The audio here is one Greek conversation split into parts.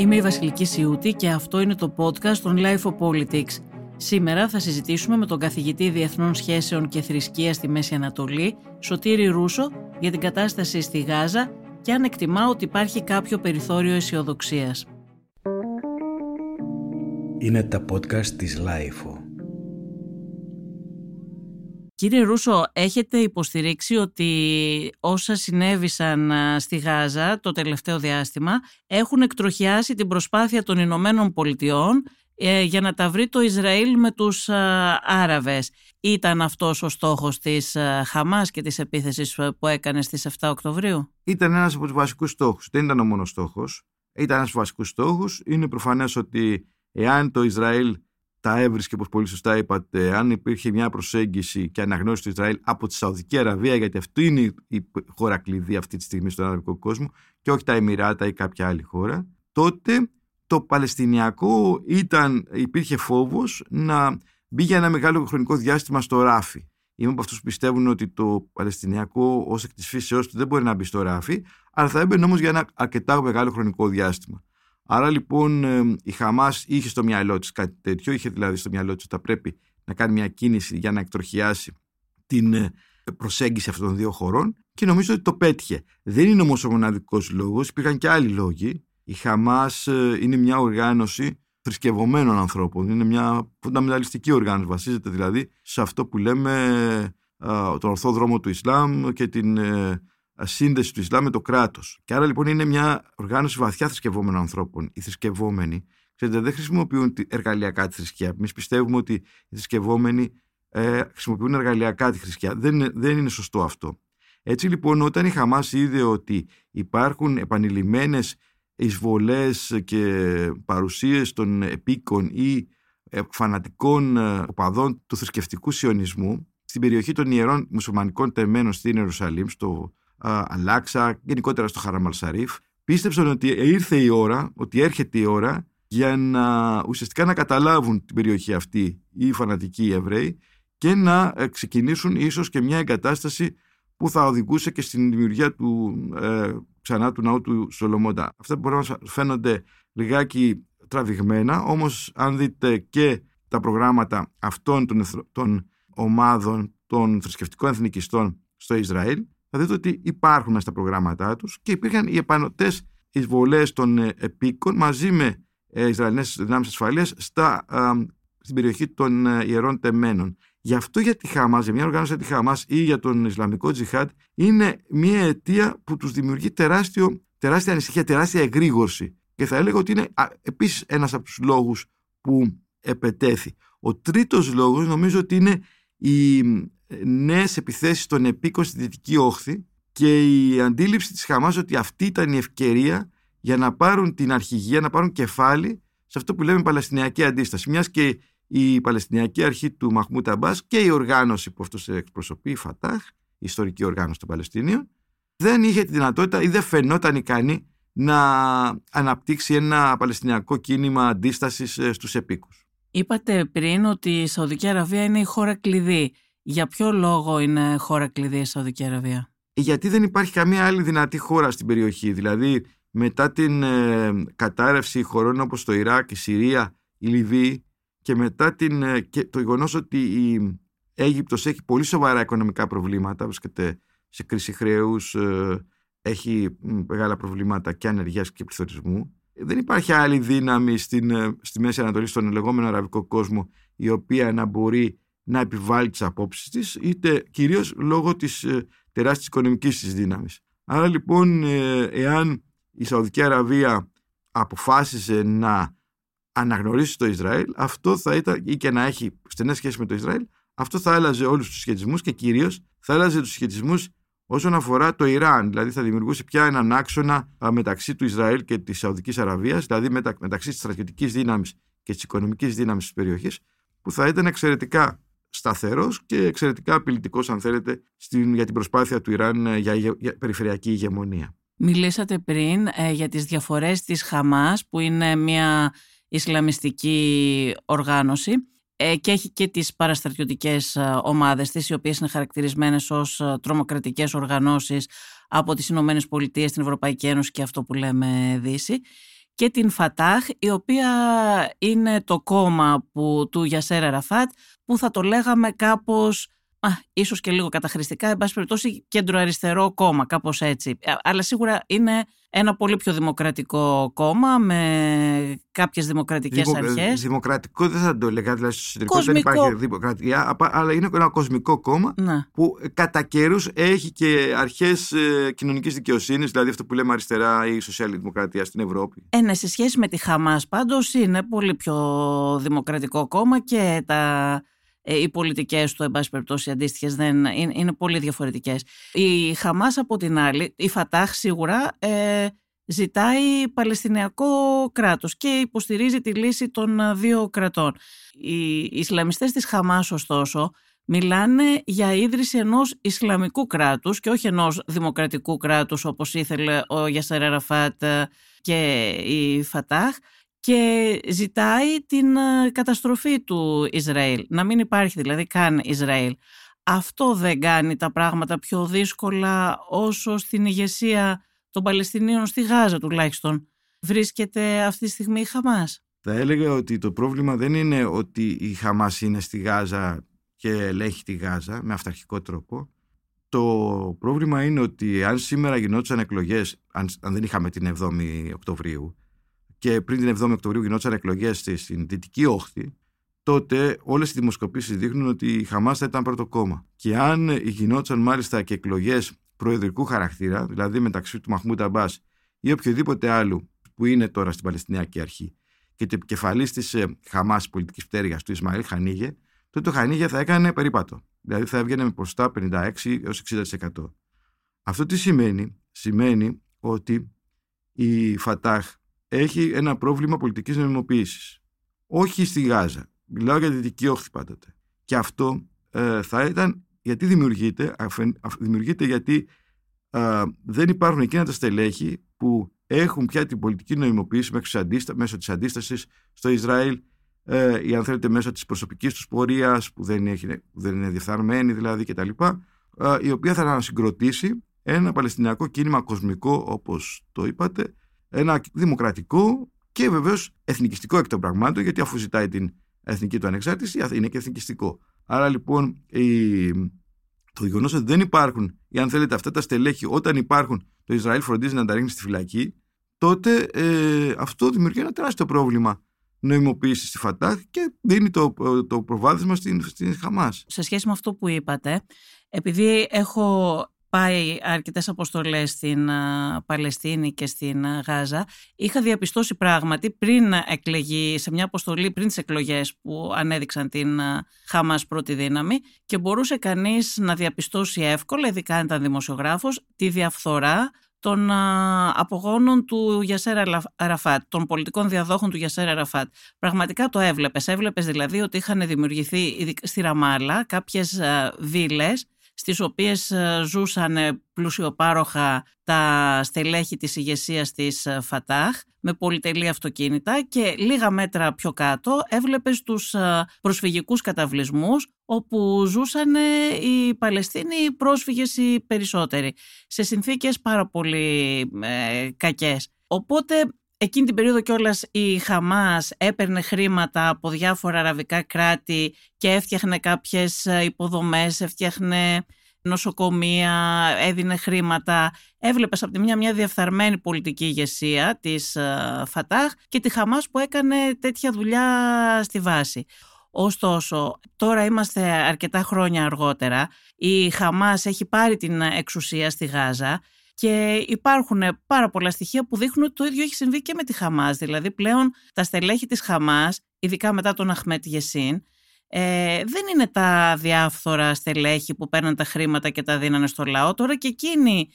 Είμαι η Βασιλική Σιούτη και αυτό είναι το podcast των Life of Politics. Σήμερα θα συζητήσουμε με τον καθηγητή Διεθνών Σχέσεων και Θρησκείας στη Μέση Ανατολή, Σωτήρη Ρούσο, για την κατάσταση στη Γάζα και αν εκτιμά ότι υπάρχει κάποιο περιθώριο αισιοδοξίας. Είναι τα podcast της Life. Κύριε Ρούσο, έχετε υποστηρίξει ότι όσα συνέβησαν στη Γάζα το τελευταίο διάστημα έχουν εκτροχιάσει την προσπάθεια των Ηνωμένων Πολιτειών ε, για να τα βρει το Ισραήλ με τους Άραβες. Ήταν αυτός ο στόχος της Χαμάς και της επίθεσης που έκανε στις 7 Οκτωβρίου; Ήταν ένας από τους βασικούς στόχους. Δεν ήταν ο μόνος στόχος. Ήταν ένας από τους βασικούς στόχους. Είναι προφανές ότι εάν το Ισραήλ τα έβρισκε, όπως πολύ σωστά είπατε, αν υπήρχε μια προσέγγιση και αναγνώριση του Ισραήλ από τη Σαουδική Αραβία, γιατί αυτή είναι η χώρα κλειδί αυτή τη στιγμή στον αραβικό κόσμο, και όχι τα Εμμυράτα ή κάποια άλλη χώρα, τότε το Παλαιστινιακό ήταν, υπήρχε φόβος να μπει για ένα μεγάλο χρονικό διάστημα στο ράφι. Είμαι από αυτούς που πιστεύουν ότι το Παλαιστινιακό ως εκ της φύσεώ του δεν μπορεί να μπει στο ράφι, αλλά θα έμπαινε όμως για ένα αρκετά μεγάλο χρονικό διάστημα. Άρα λοιπόν η Χαμάς είχε στο μυαλό της κάτι τέτοιο, είχε δηλαδή στο μυαλό της ότι θα πρέπει να κάνει μια κίνηση για να εκτροχιάσει την ε, προσέγγιση αυτών των δύο χωρών και νομίζω ότι το πέτυχε. Δεν είναι όμως ο μοναδικός λόγος, υπήρχαν και άλλοι λόγοι. Η Χαμάς ε, είναι μια οργάνωση θρησκευωμένων ανθρώπων, είναι μια φουνταμενταλιστική οργάνωση, βασίζεται δηλαδή σε αυτό που λέμε ε, τον ορθό δρόμο του Ισλάμ και την σύνδεση του Ισλάμ με το κράτος. Και άρα λοιπόν είναι μια οργάνωση βαθιά θρησκευόμενων ανθρώπων. Οι θρησκευόμενοι, ξέρετε, δεν χρησιμοποιούν εργαλειακά τη θρησκεία. Εμείς πιστεύουμε ότι οι θρησκευόμενοι ε, χρησιμοποιούν εργαλειακά τη θρησκεία. Δεν, είναι, δεν είναι σωστό αυτό. Έτσι λοιπόν, όταν η Χαμάς είδε ότι υπάρχουν επανειλημμένες εισβολές και παρουσίες των επίκων ή ε, φανατικών ε, οπαδών του θρησκευτικού σιωνισμού στην περιοχή των ιερών μουσουλμανικών τεμένων στην Ιερουσαλήμ, στο Αλάξα, γενικότερα στο Χαραμαλ Σαρίφ, πίστεψαν ότι ήρθε η ώρα, ότι έρχεται η ώρα για να ουσιαστικά να καταλάβουν την περιοχή αυτή οι φανατικοί Εβραίοι και να ε, ξεκινήσουν ίσως και μια εγκατάσταση που θα οδηγούσε και στην δημιουργία του ε, ξανά του ναού του Σολομόντα. Αυτά μπορεί να φαίνονται λιγάκι τραβηγμένα, όμως αν δείτε και τα προγράμματα αυτών των, των ομάδων των θρησκευτικών εθνικιστών στο Ισραήλ, θα δείτε ότι υπάρχουν μέσα στα προγράμματά τους και υπήρχαν οι επανωτές εισβολές των ε, επίκων μαζί με ε, Ισραηλινές δυνάμεις ασφαλείας στα, στην περιοχή των ε, ιερών τεμένων. Γι' αυτό για τη Χαμάς, για μια οργάνωση για τη Χαμάς ή για τον Ισλαμικό Τζιχάτ είναι μια αιτία που τους δημιουργεί τεράστιο, τεράστια ανησυχία, τεράστια εγρήγορση. Και θα έλεγα ότι είναι επίσης ένας από τους λόγους που επετέθη. Ο τρίτος λόγος νομίζω ότι είναι η νέες επιθέσεις των επίκων στη Δυτική Όχθη και η αντίληψη της Χαμάς ότι αυτή ήταν η ευκαιρία για να πάρουν την αρχηγία, να πάρουν κεφάλι σε αυτό που λέμε Παλαιστινιακή Αντίσταση. Μιας και η Παλαιστινιακή Αρχή του Μαχμούτ Αμπάς και η οργάνωση που αυτός εκπροσωπεί, η Φατάχ, η ιστορική οργάνωση των Παλαιστινίων, δεν είχε τη δυνατότητα ή δεν φαινόταν ικανή να αναπτύξει ένα Παλαιστινιακό κίνημα αντίστασης ε, στους επίκους. Είπατε πριν ότι η Σαουδική Αραβία είναι η χώρα κλειδί. Για ποιο λόγο είναι χώρα κλειδί η Σαουδική Αραβία; Γιατί δεν υπάρχει καμία άλλη δυνατή χώρα στην περιοχή. Δηλαδή μετά την ε, κατάρρευση χωρών όπως το Ιράκ, η Συρία, η Λιβύη και μετά την, ε, και το γεγονός ότι η Αίγυπτος έχει πολύ σοβαρά οικονομικά προβλήματα, βρίσκεται σε κρίση χρέους, ε, έχει μεγάλα προβλήματα και ανεργίας και πληθωρισμού. Δεν υπάρχει άλλη δύναμη στην, ε, στη Μέση Ανατολή, στον λεγόμενο αραβικό κόσμο, η οποία να μπορεί να επιβάλλει τις απόψεις της, είτε κυρίως λόγω της ε, τεράστιας οικονομικής της δύναμης. Άρα λοιπόν, ε, εάν η Σαουδική Αραβία αποφάσισε να αναγνωρίσει το Ισραήλ, αυτό θα ήταν, ή και να έχει στενές σχέσεις με το Ισραήλ, αυτό θα άλλαζε όλους τους σχετισμούς και κυρίως θα άλλαζε τους σχετισμούς όσον αφορά το Ιράν. Δηλαδή θα δημιουργούσε πια έναν άξονα μεταξύ του Ισραήλ και της Σαουδικής Αραβίας, δηλαδή μεταξύ της στρατιωτικής δύναμης και της οικονομικής δύναμης της περιοχής, που θα ήταν εξαιρετικά σταθερός και εξαιρετικά απειλητικός αν θέλετε στην, για την προσπάθεια του Ιράν ε, για, για περιφερειακή ηγεμονία. Μιλήσατε πριν ε, για τις διαφορές της Χαμάς που είναι μια Ισλαμιστική οργάνωση ε, και έχει και τις παραστρατιωτικές ομάδες της οι οποίες είναι χαρακτηρισμένες ως τρομοκρατικές οργανώσεις από τις Ηνωμένες Πολιτείες, την Ευρωπαϊκή Ένωση και αυτό που λέμε Δύση και την Φατάχ, η οποία είναι το κόμμα που, του Γιασέρα Ραφάτ, που θα το λέγαμε κάπως α, ίσως και λίγο καταχρηστικά, εν πάση περιπτώσει κέντρο-αριστερό κόμμα, κάπως έτσι. Αλλά σίγουρα είναι ένα πολύ πιο δημοκρατικό κόμμα με κάποιες δημοκρατικές Δημο, αρχές. Δημοκρατικό δεν θα το έλεγα, δηλαδή στο εσωτερικό δεν υπάρχει δημοκρατία, αλλά είναι ένα κοσμικό κόμμα ναι. που κατά καιρούς έχει και αρχές ε, κοινωνικής δικαιοσύνης, δηλαδή αυτό που λέμε αριστερά ή σοσιαλδημοκρατία στην Ευρώπη. Ε, ναι, σε σχέση με τη Χαμάς πάντως είναι πολύ πιο δημοκρατικό κόμμα και τα ε, οι πολιτικές του, εν πάση περιπτώσει, αντίστοιχες, δεν, είναι, είναι πολύ διαφορετικές. Η Χαμάς από την άλλη, η Φατάχ σίγουρα ε, ζητάει Παλαιστινιακό κράτος και υποστηρίζει τη λύση των ε, δύο κρατών. Οι Ισλαμιστές της Χαμάς, ωστόσο, μιλάνε για ίδρυση ενός Ισλαμικού κράτους και όχι ενός δημοκρατικού κράτους όπως ήθελε ο Γιασέρα Ραφάτ ε, και η Φατάχ και ζητάει την ε, καταστροφή του Ισραήλ, να μην υπάρχει δηλαδή καν Ισραήλ. Αυτό δεν κάνει τα πράγματα πιο δύσκολα όσο στην ηγεσία των Παλαιστινίων στη Γάζα τουλάχιστον βρίσκεται αυτή τη στιγμή η Χαμάς. Θα έλεγα ότι το πρόβλημα δεν είναι ότι η Χαμάς είναι στη Γάζα και ελέγχει τη Γάζα με αυταρχικό τρόπο. Το πρόβλημα είναι ότι αν σήμερα γινόντουσαν εκλογές, αν, αν δεν είχαμε την 7η Οκτωβρίου, και πριν την 7η Οκτωβρίου γινόταν εκλογές στην Δυτική Όχθη, τότε όλες οι δημοσκοπήσεις δείχνουν ότι η Χαμάς θα ήταν πρώτο κόμμα. Και αν γινόταν μάλιστα και εκλογές προεδρικού χαρακτήρα, δηλαδή μεταξύ του Μαχμούτ Αμπάς ή οποιοδήποτε άλλου που είναι τώρα στην Παλαιστινιακή Αρχή και το επικεφαλής της ε, Χαμάς πολιτικής πτέρυγας του Ισμαήλ Χανίγε, τότε το Χανίγε θα έκανε περίπατο. Δηλαδή θα έβγαινε με ποσοστά 56 έως 60%. Αυτό τι σημαίνει, σημαίνει ότι η Φατάχ έχει ένα πρόβλημα πολιτικής νομιμοποίησης. Όχι στη Γάζα. Μιλάω για τη Δυτική Όχθη πάντοτε. Και αυτό ε, θα ήταν γιατί δημιουργείται, δημιουργείται γιατί ε, δεν υπάρχουν εκείνα τα στελέχη που έχουν πια την πολιτική νοημοποίηση μέσω της αντίστασης στο Ισραήλ ε, ή αν θέλετε μέσω της προσωπικής τους πορείας που δεν, έχει, δεν είναι διεφθαρμένη δηλαδή κτλ. Ε, η οποία θα ανασυγκροτήσει ένα παλαιστινιακό κίνημα κοσμικό όπως το είπατε ένα δημοκρατικό και βεβαίως εθνικιστικό εκ των πραγμάτων, γιατί αφού ζητάει την εθνική του ανεξάρτηση, είναι και εθνικιστικό. Άρα λοιπόν η... το γεγονός ότι δεν υπάρχουν, ή αν θέλετε, αυτά τα στελέχη, όταν υπάρχουν, το Ισραήλ φροντίζει να τα ρίχνει στη φυλακή, τότε ε, αυτό δημιουργεί ένα τεράστιο πρόβλημα νοημοποίησης στη Φατάχ και δίνει το, το προβάδισμα στην, στην Χαμάς. Σε σχέση με αυτό που είπατε, επειδή έχω πάει αρκετές αποστολές στην Παλαιστίνη και στην Γάζα, είχα διαπιστώσει πράγματι πριν εκλεγεί σε μια αποστολή πριν τις εκλογές που ανέδειξαν την Χάμας πρώτη δύναμη και μπορούσε κανείς να διαπιστώσει εύκολα, ειδικά αν ήταν δημοσιογράφος, τη διαφθορά των απογόνων του Γιασέρα Αραφάτ, των πολιτικών διαδόχων του Γιασέρα Αραφάτ. Πραγματικά το έβλεπες. Έβλεπες δηλαδή ότι είχαν δημιουργηθεί στη Ραμάλα κάποιες βίλες στις οποίες ε, ζούσαν ε, πλουσιοπάροχα τα στελέχη της ηγεσίας της ε, Φατάχ με πολυτελή αυτοκίνητα και λίγα μέτρα πιο κάτω έβλεπες τους προσφυγικούς καταβλισμούς όπου ζούσαν οι Παλαιστίνοι πρόσφυγες οι περισσότεροι σε συνθήκες πάρα πολύ ε, κακές. Οπότε Εκείνη την περίοδο κιόλας η Χαμάς έπαιρνε χρήματα από διάφορα αραβικά κράτη και έφτιαχνε κάποιες ε, υποδομές, έφτιαχνε νοσοκομεία, έδινε χρήματα. Έβλεπες από τη μια μια διαφθαρμένη πολιτική ηγεσία της ε, Φατάχ και τη Χαμάς που έκανε τέτοια δουλειά στη βάση. Ωστόσο, τώρα είμαστε αρκετά χρόνια αργότερα. Η Χαμάς έχει πάρει την εξουσία στη Γάζα και υπάρχουν πάρα πολλά στοιχεία που δείχνουν ότι το ίδιο έχει συμβεί και με τη Χαμάς. Δηλαδή πλέον τα στελέχη της Χαμάς, ειδικά μετά τον Αχμέτ Γεσίν, ε, δεν είναι τα διάφορα στελέχη που παίρνουν τα χρήματα και τα δίνανε στο λαό. Τώρα και εκείνοι ε,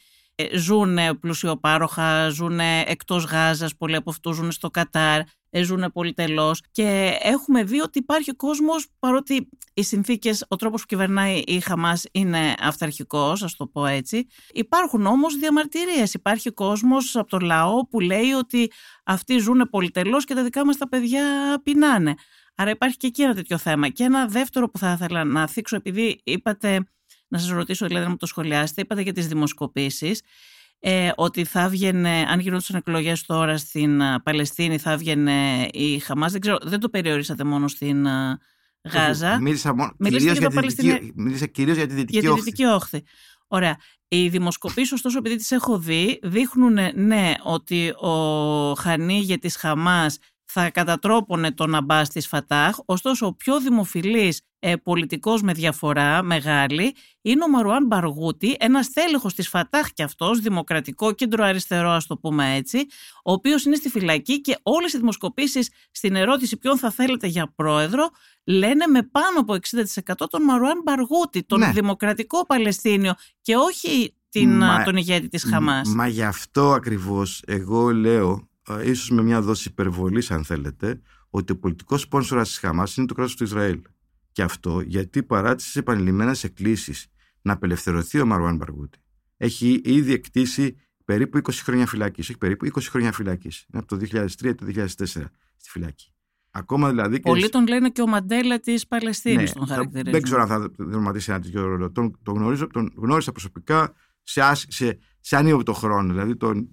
ζουν πλουσιοπάροχα, ζουν εκτός Γάζας, πολλοί από αυτούς ζουν στο Κατάρ, ε, ζουν πολυτελώς και έχουμε δει ότι υπάρχει κόσμος παρότι οι συνθήκες, ο τρόπος που κυβερνάει η Χαμάς είναι αυταρχικός, ας το πω έτσι. Υπάρχουν όμως διαμαρτυρίες, υπάρχει κόσμος από το λαό που λέει ότι αυτοί ζουν πολυτελώς και τα δικά μας τα παιδιά πεινάνε. Άρα υπάρχει και εκεί ένα τέτοιο θέμα. Και ένα δεύτερο που θα ήθελα να θίξω, επειδή είπατε, να σας ρωτήσω δηλαδή να μου το σχολιάσετε, είπατε για τις δημοσκοπήσεις. ε, ότι θα έβγαινε, αν γινόντουσαν εκλογές τώρα στην Παλαιστίνη, θα έβγαινε η Χαμάς. Δεν, ξέρω, δεν το περιορίσατε μόνο στην Γάζα. Μίλησα, μόνο, κυρίως για, Παλαιστινία... μίλησα κυρίως για τη Δυτική, για τη δυτική όχθη. Ωραία. Οι δημοσκοπήσεις, ωστόσο, επειδή τις έχω δει, δείχνουν ναι ότι ο Χανίγε της Χαμάς θα κατατρόπωνε τον Αμπάς της Φατάχ, ωστόσο ο πιο δημοφιλής ε, πολιτικός με διαφορά μεγάλη είναι ο Μαρουάν Μπαργούτη, ένας τέλεχος της Φατάχ και αυτός, δημοκρατικό κέντρο αριστερό ας το πούμε έτσι, ο οποίος είναι στη φυλακή και όλες οι δημοσκοπήσεις στην ερώτηση ποιον θα θέλετε για πρόεδρο λένε με πάνω από 60% τον Μαρουάν Μπαργούτη, τον ναι. δημοκρατικό Παλαιστίνιο και όχι την, τον ηγέτη της Χαμάς. Μα γι' αυτό ακριβώς εγώ λέω ίσως με μια δόση υπερβολής αν θέλετε, ότι ο πολιτικός σπόνσορας της Χαμάς είναι το κράτος του Ισραήλ. Και αυτό γιατί παρά τις επανειλημμένες εκκλήσεις να απελευθερωθεί ο Μαρουάν Μπαργούτη, έχει ήδη εκτίσει περίπου 20 χρόνια φυλάκης. Έχει περίπου 20 χρόνια φυλάκης. Είναι από το 2003 το 2004 στη φυλάκη. Ακόμα δηλαδή. Πολλοί τον λένε και ο Μαντέλα της Παλαιστίνης ναι, τον χαρακτηρίζει. Δεν ξέρω αν θα δραματίσει ένα τέτοιο ρόλο. Τον, τον, γνωρίζω, τον γνώρισα προσωπικά σε, σε, σε ανίοπτο χρόνο, δηλαδή το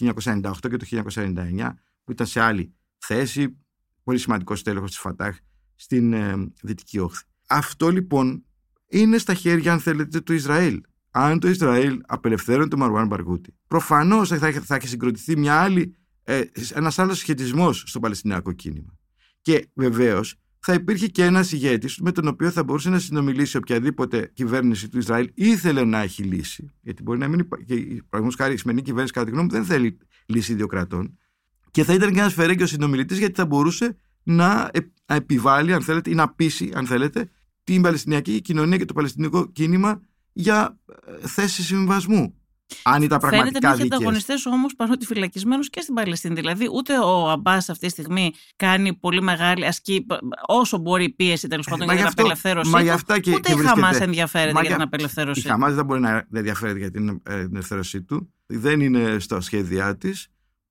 1998 και το 1999, που ήταν σε άλλη θέση, πολύ σημαντικός τέλεχος της Φατάχ στην ε, Δυτική Όχθη. Αυτό λοιπόν είναι στα χέρια, αν θέλετε, του Ισραήλ. Αν το Ισραήλ απελευθέρωνε τον Μαρουάν Μπαργούτη, προφανώς θα, θα έχει συγκροτηθεί μια άλλη, ε, ένας άλλος σχετισμός στο Παλαιστινιακό κίνημα. Και βεβαίως θα υπήρχε και ένας ηγέτης με τον οποίο θα μπορούσε να συνομιλήσει οποιαδήποτε κυβέρνηση του Ισραήλ ήθελε να έχει λύση. Γιατί μπορεί να μην υπάρχει. Παραδείγματος χάρη, η σημερινή κυβέρνηση, κατά τη γνώμη μου, δεν θέλει λύση δύο κρατών. Και θα ήταν και ένας φερέγγιος συνομιλητής, γιατί θα μπορούσε να επιβάλλει, αν θέλετε, ή να πείσει, αν θέλετε, την Παλαιστινιακή κοινωνία και το Παλαιστινικό κίνημα για ε, θέση συμβασμού. Αν ήταν πραγματικά Φαίνεται να έχει ανταγωνιστές όμως παρότι φυλακισμένους και στην Παλαιστίνη. Δηλαδή, ούτε ο Αμπάς αυτή τη στιγμή κάνει πολύ μεγάλη ασκή, όσο μπορεί πίεση τέλος πάντων για την απελευθέρωση. Μα αυτά και, ούτε η Χαμάς ενδιαφέρεται για, την απελευθέρωση. Η Χαμάς δεν μπορεί να ενδιαφέρεται για την ε, απελευθέρωσή του. Δεν είναι στα σχέδιά της.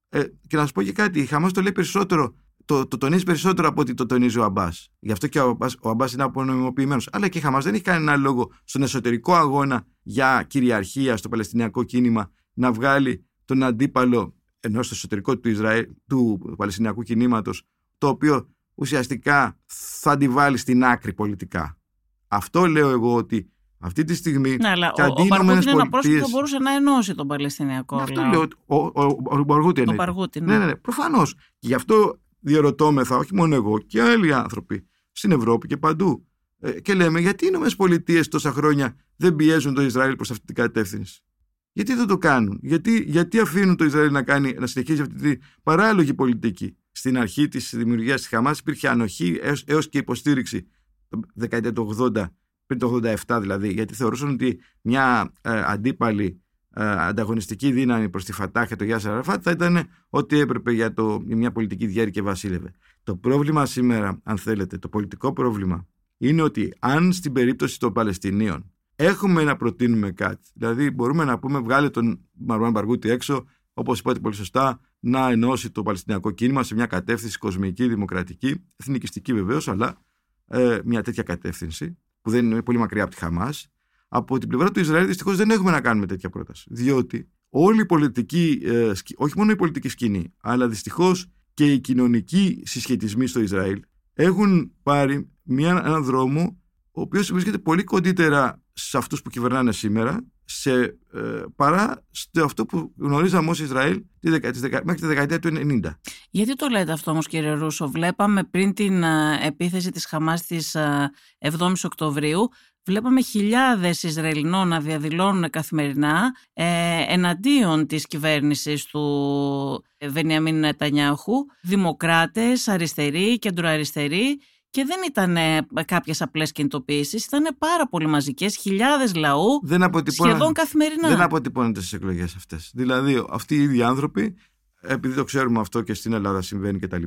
Ε, και να σα πω και κάτι, η Χαμάς το λέει περισσότερο το, το τονίζει περισσότερο από ότι το τονίζει ο Αμπάς. Γι' αυτό και ο Αμπάς ο Αμπάς είναι απονομιμοποιημένος. Αλλά και η Χαμάς δεν έχει κανένα λόγο στον εσωτερικό αγώνα για κυριαρχία στο Παλαιστινιακό κίνημα να βγάλει τον αντίπαλο ενώ στο εσωτερικό του, Ισραήλ, του Παλαιστινιακού κινήματος, το οποίο ουσιαστικά θα αντιβάλει στην άκρη πολιτικά. Αυτό λέω εγώ ότι αυτή τη στιγμή. Ναι, αλλά ο, ο Παργούτη είναι ένα πρόσωπο που θα μπορούσε να ενώσει τον Παλαιστινιακό. Αυτό λέω. Ο, ο, ο, ο Παργούτη είναι. Ναι, ναι, ναι, ναι προφανώς. Γι' αυτό διαρωτώμεθα, όχι μόνο εγώ και άλλοι άνθρωποι στην Ευρώπη και παντού. Ε, και λέμε, γιατί οι ΗΠΑ τόσα χρόνια δεν πιέζουν το Ισραήλ προς αυτή την κατεύθυνση; Γιατί δεν το κάνουν, γιατί, γιατί αφήνουν το Ισραήλ να, κάνει, να συνεχίσει αυτή τη παράλογη πολιτική; Στην αρχή της δημιουργίας της Χαμάς υπήρχε ανοχή έως και υποστήριξη το δεκαετία του 80, πριν το 87 δηλαδή, γιατί θεωρούσαν ότι μια ε, αντίπαλη ε, ανταγωνιστική δύναμη προς τη Φατάχ και το Γιάσσα Ραφάτ θα ήταν ό,τι έπρεπε για, το, για μια πολιτική διάρκεια και βασίλευε. Το πρόβλημα σήμερα, αν θέλετε, το πολιτικό πρόβλημα είναι ότι αν στην περίπτωση των Παλαιστινίων έχουμε να προτείνουμε κάτι, δηλαδή μπορούμε να πούμε βγάλε τον Μαρουάν Μπαργούτη έξω, όπως είπατε πολύ σωστά, να ενώσει το Παλαιστινιακό κίνημα σε μια κατεύθυνση κοσμική, δημοκρατική, εθνικιστική βεβαίως, αλλά ε, μια τέτοια κατεύθυνση που δεν είναι πολύ μακριά από τη Χαμάς από την πλευρά του Ισραήλ δυστυχώς δεν έχουμε να κάνουμε τέτοια πρόταση. Διότι όλη η πολιτική, ε, όχι μόνο η πολιτική σκηνή, αλλά δυστυχώς και οι κοινωνικοί συσχετισμοί στο Ισραήλ έχουν πάρει μια, έναν δρόμο ο οποίος βρίσκεται πολύ κοντύτερα σε αυτούς που κυβερνάνε σήμερα σε, ε, παρά σε αυτό που γνωρίζαμε ως Ισραήλ τη δεκα, μέχρι τη δεκαετία του 90. Γιατί το λέτε αυτό όμως κύριε Ρούσο; Βλέπαμε πριν την ε, επίθεση της Χαμάς της 7 Οκτωβρίου βλέπαμε χιλιάδες Ισραηλινών να διαδηλώνουν καθημερινά ε, εναντίον της κυβέρνησης του Βενιαμίν Νετανιάχου, δημοκράτες, αριστεροί, κεντροαριστεροί και δεν ήταν ε, κάποιες απλές κινητοποιήσει, ήταν πάρα πολύ μαζικές, χιλιάδες λαού, δεν σχεδόν καθημερινά. Δεν αποτυπώνεται στις εκλογές αυτές. Δηλαδή, αυτοί οι ίδιοι άνθρωποι, επειδή το ξέρουμε αυτό και στην Ελλάδα συμβαίνει κτλ.,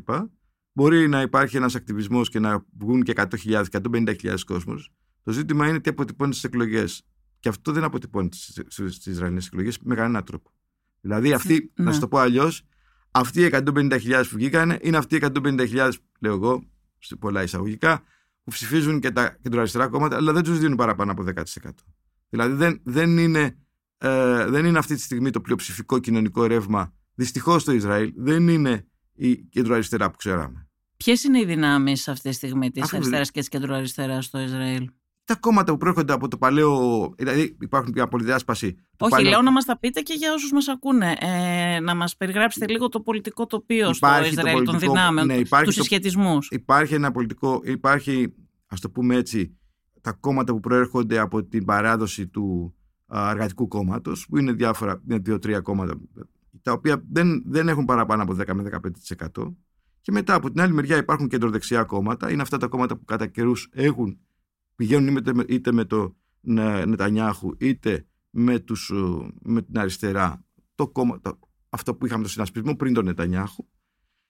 μπορεί να υπάρχει ένας ακτιβισμός και να βγουν και 100.000, 150.000 κόσμος, το ζήτημα είναι τι αποτυπώνει στις εκλογές. Και αυτό δεν αποτυπώνεται στις Ισραηλινές εκλογές με κανέναν τρόπο. Δηλαδή, αυτοί, να ναι. σου το πω αλλιώς, αυτοί οι 150.000 που βγήκαν είναι αυτοί οι 150.000, λέω εγώ, σε πολλά εισαγωγικά, που ψηφίζουν και τα κεντροαριστερά κόμματα, αλλά δεν τους δίνουν παραπάνω από 10%. Δηλαδή, δεν, δεν είναι ε, δεν είναι αυτή τη στιγμή το πλειοψηφικό κοινωνικό ρεύμα. Δυστυχώς το Ισραήλ δεν είναι η κεντροαριστερά που ξέραμε. Ποιες είναι οι δυνάμεις αυτή τη στιγμή της αριστεράς και της κεντροαριστεράς στο Ισραήλ; Τα κόμματα που προέρχονται από το παλαιό. Δηλαδή υπάρχουν μια πολυδιάσπαση. Όχι, παλαιό... λέω να μας τα πείτε και για όσους μας ακούνε. Ε, να μας περιγράψετε λίγο το πολιτικό τοπίο υπάρχει στο Ισραήλ πολιτικό, των δυνάμεων, ναι, τους συσχετισμούς. Υπάρχει ένα πολιτικό. Υπάρχει, ας το πούμε έτσι, τα κόμματα που προέρχονται από την παράδοση του εργατικού κόμματος, που είναι διάφορα, είναι δύο-τρία κόμματα, τα οποία δεν, δεν έχουν παραπάνω από 10 με 15%. Και μετά από την άλλη μεριά υπάρχουν κεντροδεξιά κόμματα. Είναι αυτά τα κόμματα που κατά καιρούς έχουν, πηγαίνουν είτε με, είτε με το Νετανιάχου είτε με, τους, με την αριστερά. Το κόμμα, το, αυτό που είχαμε το συνασπισμό πριν τον Νετανιάχου.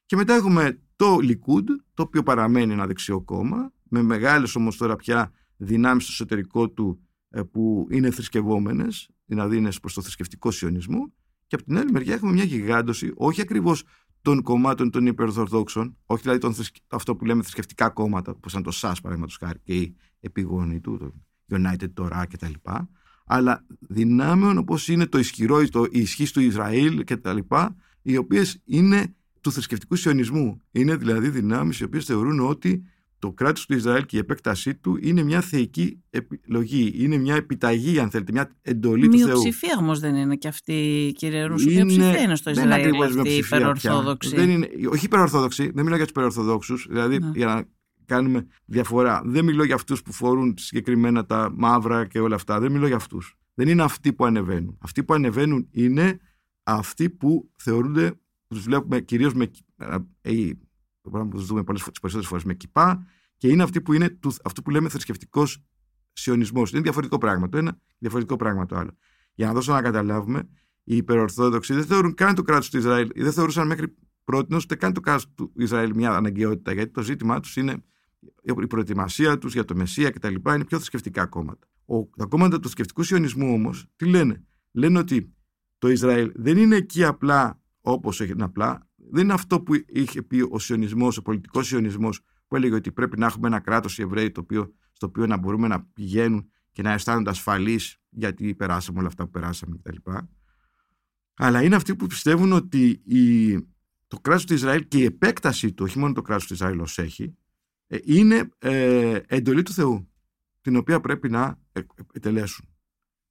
Και μετά έχουμε το Λικούντ, το οποίο παραμένει ένα δεξιό κόμμα, με μεγάλες όμως τώρα πια δυνάμεις στο εσωτερικό του ε, που είναι θρησκευόμενες, δηλαδή είναι προς το θρησκευτικό σιωνισμό. Και από την άλλη μεριά έχουμε μια γιγάντωση, όχι ακριβώς των κομμάτων των υπερορθοδόξων, όχι δηλαδή των, αυτό που λέμε θρησκευτικά κόμματα, όπως ήταν το ΣΑΣ παραδείγματος χάρη και η επιγόνη του, το United Torah κτλ. Αλλά δυνάμεων όπως είναι το ισχυρό, το, η ισχύ του Ισραήλ κτλ. Οι οποίες είναι του θρησκευτικού σιωνισμού. Είναι δηλαδή δυνάμεις οι οποίες θεωρούν ότι το κράτος του Ισραήλ και η επέκτασή του είναι μια θεϊκή επιλογή. Είναι μια επιταγή, αν θέλετε, μια εντολή του Θεού. Μειοψηφία όμως δεν είναι και αυτή, κύριε Ρούσου. Είναι, μειοψηφία είναι στο Ισραήλ. Δεν είναι αυτή υπερορθόδοξη. Δεν είναι, όχι υπερορθόδοξη, δεν μιλάω για τους υπερορθόδοξου. Δηλαδή, ναι. για να κάνουμε διαφορά. Δεν μιλώ για αυτούς που φορούν συγκεκριμένα τα μαύρα και όλα αυτά. Δεν μιλώ για αυτούς. Δεν είναι αυτοί που ανεβαίνουν. Αυτοί που ανεβαίνουν είναι αυτοί που θεωρούνται, τους βλέπουμε κυρίως με. Ε, το πράγμα που τους δούμε πολλές περισσότερες φορές με κυπά, και είναι αυτή που είναι του, αυτό που λέμε θρησκευτικός σιωνισμός. Είναι διαφορετικό πράγμα το ένα, διαφορετικό πράγμα το άλλο. Για να δώσω να καταλάβουμε, οι υπερορθόδοξοι δεν θεωρούν καν το κράτος του Ισραήλ, δεν θεωρούσαν μέχρι πρώτη ούτε καν το κράτο του Ισραήλ μια αναγκαιότητα, γιατί το ζήτημά τους είναι η προετοιμασία τους για το Μεσσία κτλ. Είναι πιο θρησκευτικά κόμματα. Ο, τα κόμματα του θρησκευτικού σιωνισμού όμως τι λένε; Λένε ότι το Ισραήλ δεν είναι εκεί απλά όπως έχει απλά, δεν είναι αυτό που είχε πει ο σιωνισμός, ο πολιτικός σιωνισμός, που έλεγε ότι πρέπει να έχουμε ένα κράτος οι Εβραίοι το οποίο, στο οποίο να μπορούμε να πηγαίνουν και να αισθάνονται ασφαλείς γιατί περάσαμε όλα αυτά που περάσαμε κτλ. Αλλά είναι αυτοί που πιστεύουν ότι η, το κράτος του Ισραήλ και η επέκτασή του, όχι μόνο το κράτος του Ισραήλ ως έχει, ε, είναι ε, εντολή του Θεού, την οποία πρέπει να επιτελέσουν.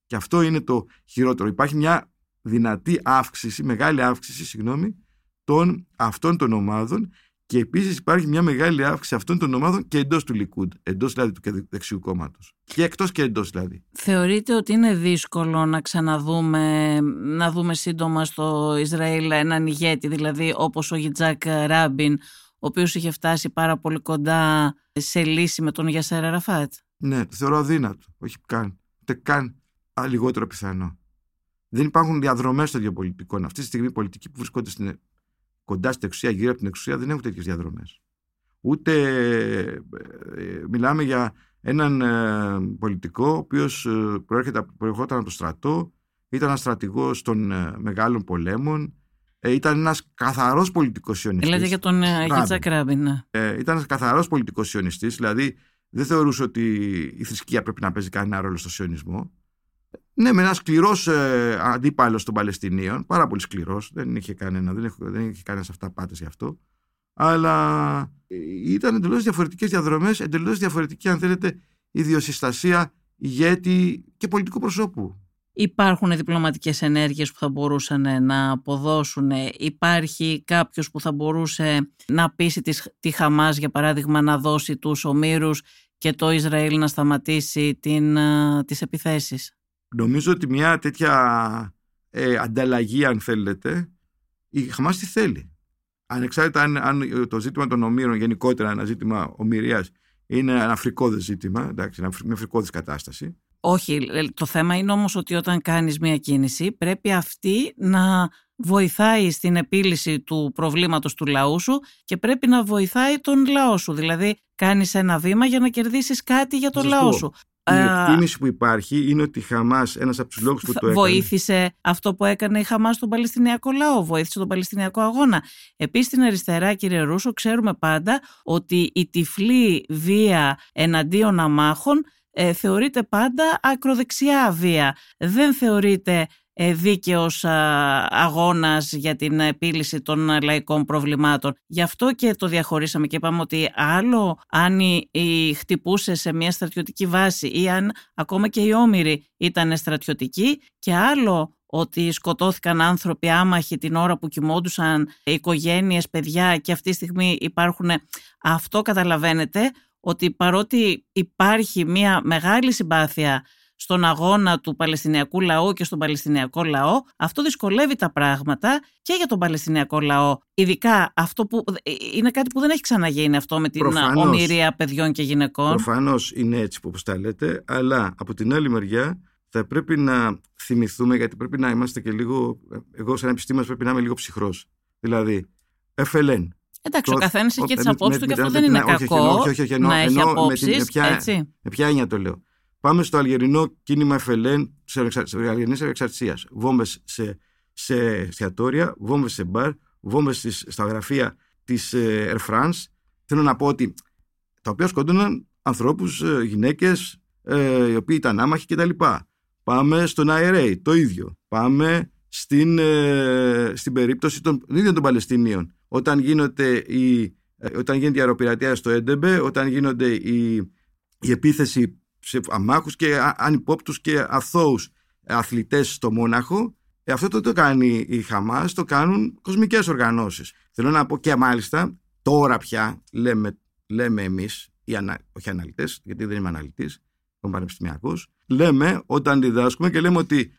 Και αυτό είναι το χειρότερο. Υπάρχει μια δυνατή αύξηση, μεγάλη αύξηση, συγγνώμη, των αυτών των ομάδων και επίσης υπάρχει μια μεγάλη αύξηση αυτών των ομάδων και εντός του Λικούντ, εντός δηλαδή του δεξιού κόμματος. Και εκτός και εντός δηλαδή. Θεωρείτε ότι είναι δύσκολο να ξαναδούμε, να δούμε σύντομα στο Ισραήλ έναν ηγέτη, δηλαδή όπως ο Γιτζάκ Ράμπιν, ο οποίος είχε φτάσει πάρα πολύ κοντά σε λύση με τον Γιασέρα Ραφάτ. Ναι, το θεωρώ αδύνατο. Όχι καν. Ούτε καν λιγότερο πιθανό. Δεν υπάρχουν διαδρομές των δύο πολιτικών. Αυτή τη στιγμή οι πολιτικοί που βρίσκονται στην κοντά στην εξουσία, γύρω από την εξουσία, δεν έχουν τέτοιες διαδρομές. Ούτε ε, μιλάμε για έναν ε, πολιτικό ο οποίος ε, προερχόταν από το στρατό, ήταν ένας στρατηγός των μεγάλων πολέμων, ήταν ένας καθαρός πολιτικός σιωνιστής. Λέτε για τον Γίτσα Κράμπιν. Ναι. ήταν ένας καθαρός πολιτικός σιωνιστής, δηλαδή δεν θεωρούσε ότι η θρησκεία πρέπει να παίζει κανένα ρόλο στο σιωνισμό. Ναι, με ένα σκληρός ε, αντίπαλος των Παλαιστινίων, πάρα πολύ σκληρός, δεν είχε κανένα, δεν είχε, δεν είχε κανένα αυταπάτε γι' αυτό. Αλλά ε, ήταν εντελώς διαφορετικές διαδρομές, εντελώς διαφορετική, αν θέλετε, ιδιοσυστασία ηγέτη και πολιτικού προσώπου. Υπάρχουν διπλωματικές ενέργειες που θα μπορούσαν να αποδώσουν. Υπάρχει κάποιος που θα μπορούσε να πείσει τη Χαμάς, για παράδειγμα, να δώσει τους ομήρους και το Ισραήλ να σταματήσει την, ε, τις επιθέσεις; Νομίζω ότι μια τέτοια ε, ανταλλαγή, αν θέλετε, η Χαμάς τι θέλει. Ανεξάρτητα αν, αν το ζήτημα των ομήρων, γενικότερα ένα ζήτημα ομοιρίας, είναι ένα αφρικόδε ζήτημα, εντάξει, μια αφρικόδη κατάσταση. Όχι, το θέμα είναι όμως ότι όταν κάνεις μια κίνηση πρέπει αυτή να βοηθάει στην επίλυση του προβλήματος του λαού σου και πρέπει να βοηθάει τον λαό σου. Δηλαδή κάνεις ένα βήμα για να κερδίσεις κάτι για τον λαό σου. Η εκτίμηση που υπάρχει είναι ότι η Χαμάς, ένας από τους λόγους που το έκανε. Βοήθησε αυτό που έκανε η Χαμάς στον Παλαιστινιακό λαό, βοήθησε τον Παλαιστινιακό αγώνα. Επίσης, στην αριστερά, κύριε Ρούσο, ξέρουμε πάντα ότι η τυφλή βία εναντίον αμάχων ε, θεωρείται πάντα ακροδεξιά βία. Δεν θεωρείται ε, δίκαιος αγώνας για την επίλυση των λαϊκών προβλημάτων. Γι' αυτό και το διαχωρίσαμε και είπαμε ότι άλλο αν η, χτυπούσε σε μια στρατιωτική βάση ή αν ακόμα και οι όμοιροι ήταν στρατιωτικοί και άλλο ότι σκοτώθηκαν άνθρωποι άμαχοι την ώρα που κοιμόντουσαν οικογένειες, παιδιά και αυτή τη στιγμή υπάρχουν αυτό καταλαβαίνετε ότι παρότι υπάρχει μια μεγάλη συμπάθεια στον αγώνα του Παλαιστινιακού λαού και στον Παλαιστινιακό λαό, αυτό δυσκολεύει τα πράγματα και για τον Παλαιστινιακό λαό. Ειδικά αυτό που είναι κάτι που δεν έχει ξαναγίνει αυτό με την προφανώς, ομοιρία παιδιών και γυναικών. Προφανώς είναι έτσι που τα λέτε, αλλά από την άλλη μεριά θα πρέπει να θυμηθούμε, γιατί πρέπει να είμαστε και λίγο. Εγώ, σαν επιστήμονας, πρέπει να είμαι λίγο ψυχρός. Δηλαδή, FLN, Εντάξει, το, ο καθένας έχει και τις απόψεις του και αυτό δεν είναι κακό. Όχι, όχι, όχι, να έχει απόψεις. Με ποια έννοια το λέω. Πάμε στο Αλγερινό κίνημα FLN της Αλγερινής Εξαρτησία. Βόμβες σε, σε εστιατόρια, βόμβες σε μπαρ, βόμβες στα γραφεία της ε, Air France. Θέλω να πω ότι τα οποία σκόντωναν ανθρώπους, ε, γυναίκες, ε, οι οποίοι ήταν άμαχοι κτλ. Πάμε στον IRA, το ίδιο. Πάμε στην, στην περίπτωση των ίδιων των Παλαιστινίων. Όταν, γίνονται η, όταν γίνεται η αεροπειρατεία στο Έντεμπε, όταν γίνονται η, η επίθεση σε αμάχους και ανυπόπτους και αθώους αθλητές στο Μόναχο ε, αυτό το, το κάνει η Χαμάς, το κάνουν κοσμικές οργανώσεις. Θέλω να πω και μάλιστα τώρα πια λέμε, λέμε εμείς, οι ανα, όχι αναλυτές, γιατί δεν είμαι αναλυτής, είμαι πανεπιστημιακός, λέμε όταν διδάσκουμε και λέμε ότι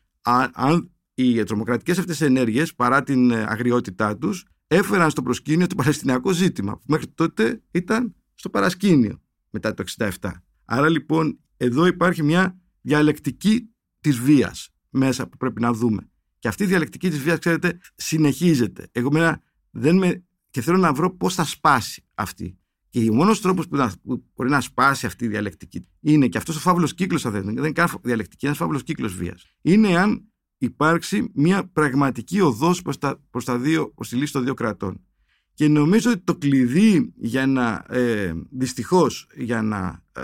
αν, οι τρομοκρατικές αυτές ενέργειες παρά την ε, αγριότητά τους έφεραν στο προσκήνιο το Παλαιστινιακό ζήτημα που μέχρι τότε ήταν στο παρασκήνιο μετά το 67. Άρα λοιπόν εδώ υπάρχει μια διαλεκτική της βίας μέσα που πρέπει να δούμε. Και αυτή η διαλεκτική της βίας, ξέρετε, συνεχίζεται. Εγώ μένα δεν με... και θέλω να βρω πώς θα σπάσει αυτή. Και ο μόνος τρόπος που, που μπορεί να σπάσει αυτή η διαλεκτική είναι και αυτός ο φαύλος κύκλος, αν δεν είναι καν διαλεκτική, ένας φαύλος κύκλος βίας. Είναι αν υπάρξει μια πραγματική οδός προς, τα, προς, τα δύο, προς τη λύση των δύο κρατών. Και νομίζω ότι το κλειδί για να, ε, δυστυχώς, για να ε,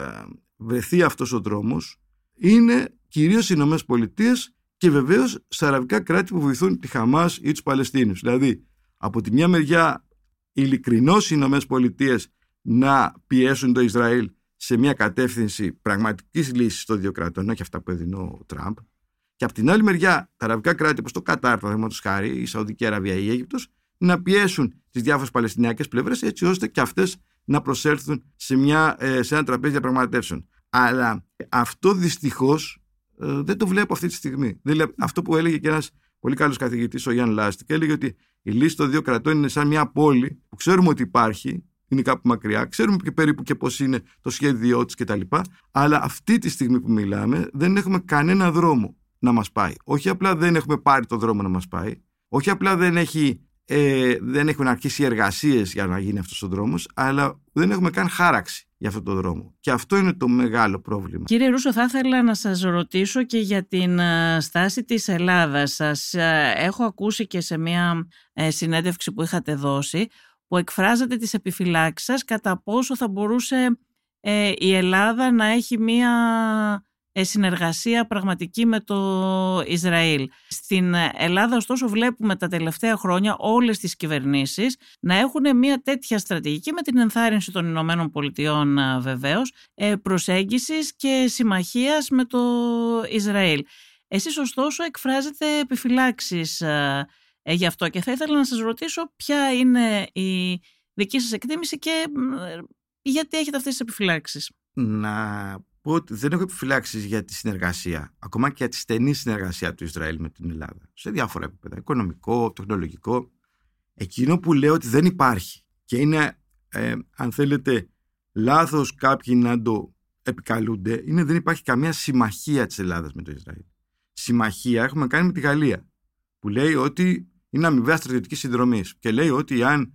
βρεθεί αυτός ο δρόμος είναι κυρίως οι Ηνωμένες Πολιτείες και βεβαίως στα αραβικά κράτη που βοηθούν τη Χαμάς ή τους Παλαιστίνους. Δηλαδή, από τη μια μεριά ειλικρινώς οι Ηνωμένες Πολιτείες να πιέσουν το Ισραήλ σε μια κατεύθυνση πραγματικής λύσης των δύο κρατών, όχι αυτά που έδινε ο Τραμπ. Και από την άλλη μεριά, τα αραβικά κράτη όπως το Κατάρ, παραδείγματος χάρη, η Σαουδική Αραβία ή η Αίγυπτος, να πιέσουν τις διάφορες Παλαιστινιακές πλευρές έτσι ώστε και αυτές να προσέλθουν σε, μια, ε, σε ένα τραπέζι διαπραγματεύσεων. Αλλά αυτό δυστυχώς ε, δεν το βλέπω αυτή τη στιγμή. Δηλαδή, αυτό που έλεγε και ένας πολύ καλός καθηγητής, ο Γιάνν Λάστικ, έλεγε ότι η λύση των δύο κρατών είναι σαν μια πόλη που ξέρουμε ότι υπάρχει, είναι κάπου μακριά, ξέρουμε και περίπου και πώς είναι το σχέδιό της κτλ. Αλλά αυτή τη στιγμή που μιλάμε δεν έχουμε κανένα δρόμο να μας πάει. Όχι απλά δεν έχουμε πάρει το δρόμο να μας πάει, όχι απλά δεν έχει ε, δεν έχουν αρχίσει εργασίες για να γίνει αυτός ο δρόμος, αλλά δεν έχουμε καν χάραξη για αυτό το δρόμο. Και αυτό είναι το μεγάλο πρόβλημα. Κύριε Ρούσο, θα ήθελα να σας ρωτήσω και για την ε, στάση της Ελλάδας. Σας ε, έχω ακούσει και σε μια ε, συνέντευξη που είχατε δώσει, που εκφράζατε τις επιφυλάξεις σας κατά πόσο θα μπορούσε η Ελλάδα να έχει μια ε, συνεργασία πραγματική με το Ισραήλ. Στην Ελλάδα ωστόσο βλέπουμε τα τελευταία χρόνια όλες τις κυβερνήσεις να έχουν μια τέτοια στρατηγική με την ενθάρρυνση των Ηνωμένων Πολιτειών βεβαίως ε, προσέγγισης και συμμαχίας με το Ισραήλ. Εσείς ωστόσο εκφράζετε επιφυλάξεις ε, γι' αυτό και θα ήθελα να σας ρωτήσω ποια είναι η δική σας εκτίμηση και γιατί έχετε αυτές τις επιφυλάξεις. Να πω ότι δεν έχω επιφυλάξει για τη συνεργασία, ακόμα και για τη στενή συνεργασία του Ισραήλ με την Ελλάδα, σε διάφορα επίπεδα, οικονομικό, τεχνολογικό. Εκείνο που λέω ότι δεν υπάρχει και είναι, ε, αν θέλετε, λάθος κάποιοι να το επικαλούνται, είναι δεν υπάρχει καμία συμμαχία της Ελλάδας με το Ισραήλ. Συμμαχία έχουμε κάνει με τη Γαλλία, που λέει ότι είναι αμοιβαία στρατιωτική συνδρομή και λέει ότι αν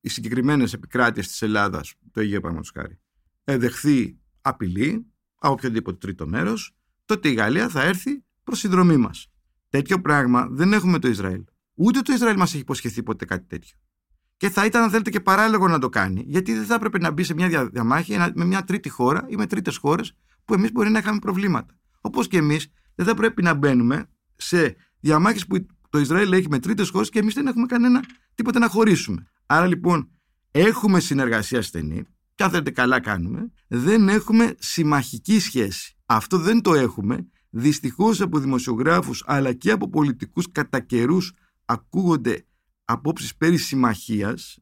οι συγκεκριμένες επικράτειες της Ελλάδας, το Αιγαίο Παραδείγματος εδεχθεί απειλή, από οποιοδήποτε τρίτο μέρος, τότε η Γαλλία θα έρθει προς συνδρομή μας. Τέτοιο πράγμα δεν έχουμε το Ισραήλ. Ούτε το Ισραήλ μας έχει υποσχεθεί ποτέ κάτι τέτοιο. Και θα ήταν, αν θέλετε, και παράλογο να το κάνει, γιατί δεν θα έπρεπε να μπει σε μια διαμάχη με μια τρίτη χώρα ή με τρίτες χώρες που εμείς μπορεί να είχαμε προβλήματα. Όπως και εμείς δεν θα πρέπει να μπαίνουμε σε διαμάχες που το Ισραήλ έχει με τρίτες χώρες και εμείς δεν έχουμε κανένα τίποτα να χωρίσουμε. Άρα λοιπόν έχουμε συνεργασία στενή, και αν θέλετε καλά κάνουμε, δεν έχουμε συμμαχική σχέση. Αυτό δεν το έχουμε. Δυστυχώς από δημοσιογράφους αλλά και από πολιτικούς κατά καιρούς ακούγονται απόψεις περί συμμαχίας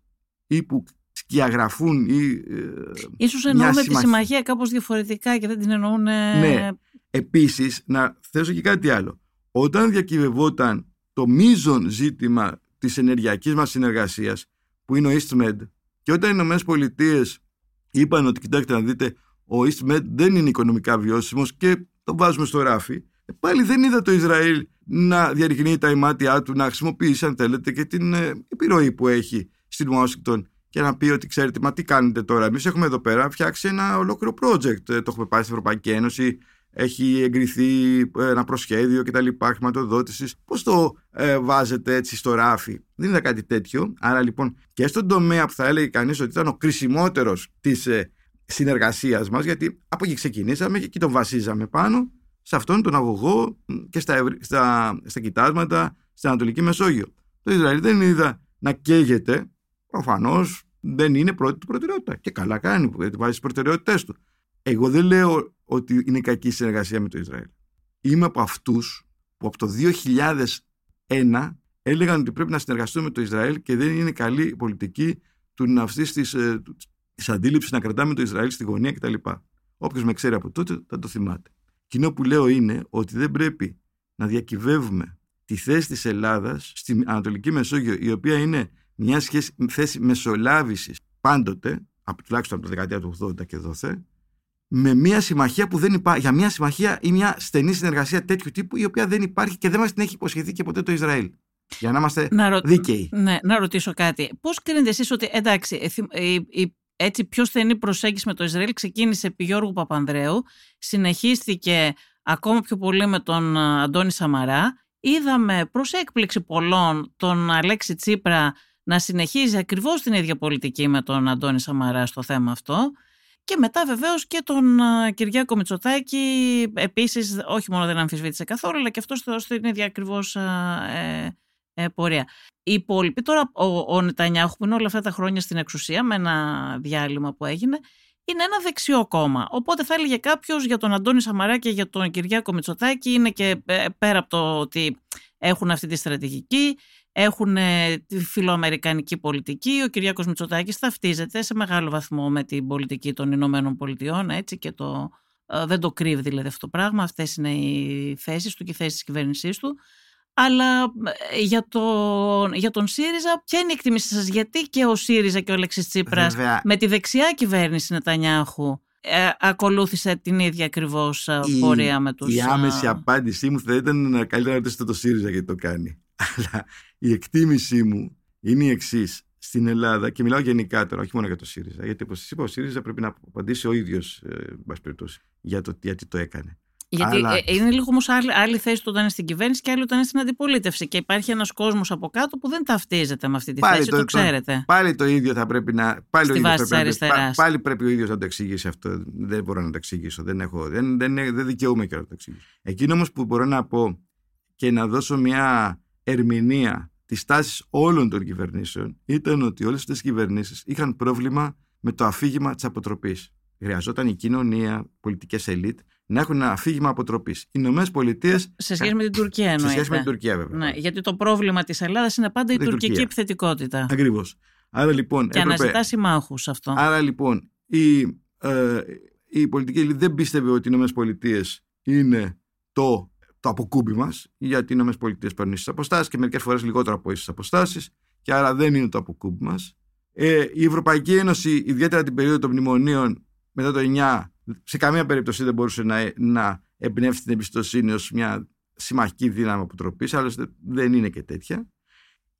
ή που σκιαγραφούν ή ε, Ίσως εννοούμε τη συμμαχία κάπως διαφορετικά και δεν την εννοούν... Ναι. Επίσης, να θέσω και κάτι άλλο. Όταν διακυβευόταν το μείζον ζήτημα της ενεργειακής μας συνεργασίας που είναι ο EastMed και όταν οι Ηνωμένες Πολιτείες είπαν ότι κοιτάξτε να δείτε ο EastMed δεν είναι οικονομικά βιώσιμος και το βάζουμε στο ράφι ε, πάλι δεν είδα το Ισραήλ να διαρριγνύει τα ημάτια του, να χρησιμοποιήσει αν θέλετε και την ε, επιρροή που έχει στην Ουάσιγκτον και να πει ότι ξέρετε, μα τι κάνετε τώρα. Εμείς έχουμε εδώ πέρα φτιάξει ένα ολόκληρο project. Ε, το έχουμε πάει στην Ευρωπαϊκή Ένωση, έχει εγκριθεί ένα προσχέδιο κτλ. χρηματοδότησης. Πώς το ε, βάζετε έτσι στο ράφι, Δεν είναι κάτι τέτοιο. Άρα λοιπόν και στον τομέα που θα έλεγε κανείς ότι ήταν ο κρισιμότερος της ε, συνεργασίας μας, γιατί από εκεί ξεκινήσαμε και εκεί τον βασίζαμε πάνω, σε αυτόν τον αγωγό και στα, στα, στα κοιτάσματα στην Ανατολική Μεσόγειο. Το Ισραήλ δεν είδα να καίγεται, προφανώς δεν είναι πρώτη του προτεραιότητα. Και καλά κάνει που βάζει τις προτεραιότητές του. Εγώ δεν λέω ότι είναι κακή συνεργασία με το Ισραήλ. Είμαι από αυτούς που από το 2001 έλεγαν ότι πρέπει να συνεργαστούμε με το Ισραήλ και δεν είναι καλή πολιτική του αυτής της ε, αντίληψης να κρατάμε το Ισραήλ στη γωνία κτλ. Όποιος με ξέρει από τότε θα το θυμάται. Εκείνο που λέω είναι ότι δεν πρέπει να διακυβεύουμε τη θέση της Ελλάδας στην Ανατολική Μεσόγειο η οποία είναι μια σχέση, θέση μεσολάβησης πάντοτε από τουλάχιστον από το δεκαετία του 80 και δόθε με μια συμμαχία που δεν υπάρχει, για μια συμμαχία ή μια στενή συνεργασία τέτοιου τύπου η οποία δεν υπάρχει και δεν μας την έχει υποσχεθεί και ποτέ το Ισραήλ. Για να είμαστε να δίκαιοι. Ναι, να ρωτήσω κάτι. Πώς κρίνετε εσείς ότι εντάξει, η, έτσι πιο στενή προσέγγιση με το Ισραήλ ξεκίνησε επί Γιώργου Παπανδρέου, συνεχίστηκε ακόμα πιο πολύ με τον ε, Αντώνη Σαμαρά. Είδαμε προς έκπληξη πολλών τον Αλέξη Τσίπρα να συνεχίζει ακριβώς την ίδια πολιτική με τον Αντώνη Σαμαρά στο θέμα αυτό. Και μετά βεβαίως και τον ε, Κυριάκο Μητσοτάκη επίσης όχι μόνο δεν αμφισβήτησε καθόλου αλλά και αυτός στην ίδια ακριβώς ε, ε, πορεία. Οι υπόλοιποι, τώρα ο, ο Νετανιάχου που είναι όλα αυτά τα χρόνια στην εξουσία με ένα διάλειμμα που έγινε, είναι ένα δεξιό κόμμα. Οπότε θα έλεγε κάποιος για τον Αντώνη Σαμαρά και για τον Κυριάκο Μητσοτάκη είναι και ε, πέρα από το ότι έχουν αυτή τη στρατηγική, έχουν ε, τη φιλοαμερικανική πολιτική. Ο Κυριάκος Μητσοτάκης ταυτίζεται σε μεγάλο βαθμό με την πολιτική των Ηνωμένων Πολιτειών έτσι και το, ε, δεν το κρύβει δηλαδή αυτό το πράγμα. Αυτές είναι οι θέσεις του και οι θέσεις της κυβέρνησής του. Αλλά ε, για, το, για τον ΣΥΡΙΖΑ, ποια είναι η εκτίμηση σας, γιατί και ο ΣΥΡΙΖΑ και ο Λέξης Τσίπρας με τη δεξιά κυβέρνηση Νετανιάχου ε, ακολούθησε την ίδια ακριβώς ε, πορεία με τους... Η άμεση απάντησή μου θα ήταν καλύτερα να ρωτήσετε το ΣΥΡΙΖΑ γιατί το κάνει. Αλλά η εκτίμησή μου είναι η εξής. Στην Ελλάδα, και μιλάω γενικά τώρα, όχι μόνο για το ΣΥΡΙΖΑ, γιατί όπως σας είπα, ο ΣΥΡΙΖΑ πρέπει να απαντήσει ο ίδιος, ε, για το γιατί το έκανε. Γιατί Αλλά... Ε, είναι λίγο όμως άλλη, άλλη θέση του όταν είναι στην κυβέρνηση και άλλη όταν είναι στην αντιπολίτευση. Και υπάρχει ένας κόσμος από κάτω που δεν ταυτίζεται με αυτή τη πάλι θέση, το, το ξέρετε. πάλι το ίδιο θα πρέπει να. Πάλι, Στη βάση πρέπει, πάλι, πάλι πρέπει ο ίδιος να το εξηγήσει αυτό. Δεν μπορώ να το εξηγήσω. Δεν, έχω, δεν, δεν, δεν δικαιούμαι και να το εξηγήσω. Εκείνο όμως που μπορώ να πω και να δώσω μια ερμηνεία της τάσης όλων των κυβερνήσεων ήταν ότι όλες αυτές οι κυβερνήσεις είχαν πρόβλημα με το αφήγημα της αποτροπής. Χρειαζόταν η κοινωνία, πολιτικές ελίτ να έχουν ένα αφήγημα αποτροπής. Οι Ηνωμένες Πολιτείε. Σε σχέση με την Τουρκία εννοείται. Σε σχέση με την Τουρκία, βέβαια. Ναι, γιατί το πρόβλημα της Ελλάδας είναι πάντα η, τουρκική Τουρκία. επιθετικότητα. Ακριβώς. Άρα λοιπόν. Και έπρεπε... αναζητά συμμάχους αυτό. Άρα λοιπόν η, ε, η πολιτική ελίτ δεν πίστευε ότι οι Ηνωμένες Πολιτείες είναι το, το αποκούμπι μας, γιατί οι Ηνωμένες Πολιτείες παίρνουν ίσες αποστάσεις και μερικές φορές λιγότερο από ίσες αποστάσεις, και άρα δεν είναι το αποκούμπι μας. Ε, η Ευρωπαϊκή Ένωση, ιδιαίτερα την περίοδο των μνημονίων μετά το 9, σε καμία περίπτωση δεν μπορούσε να, να εμπνεύσει την εμπιστοσύνη ως μια συμμαχική δύναμη αποτροπής, άλλωστε δεν είναι και τέτοια.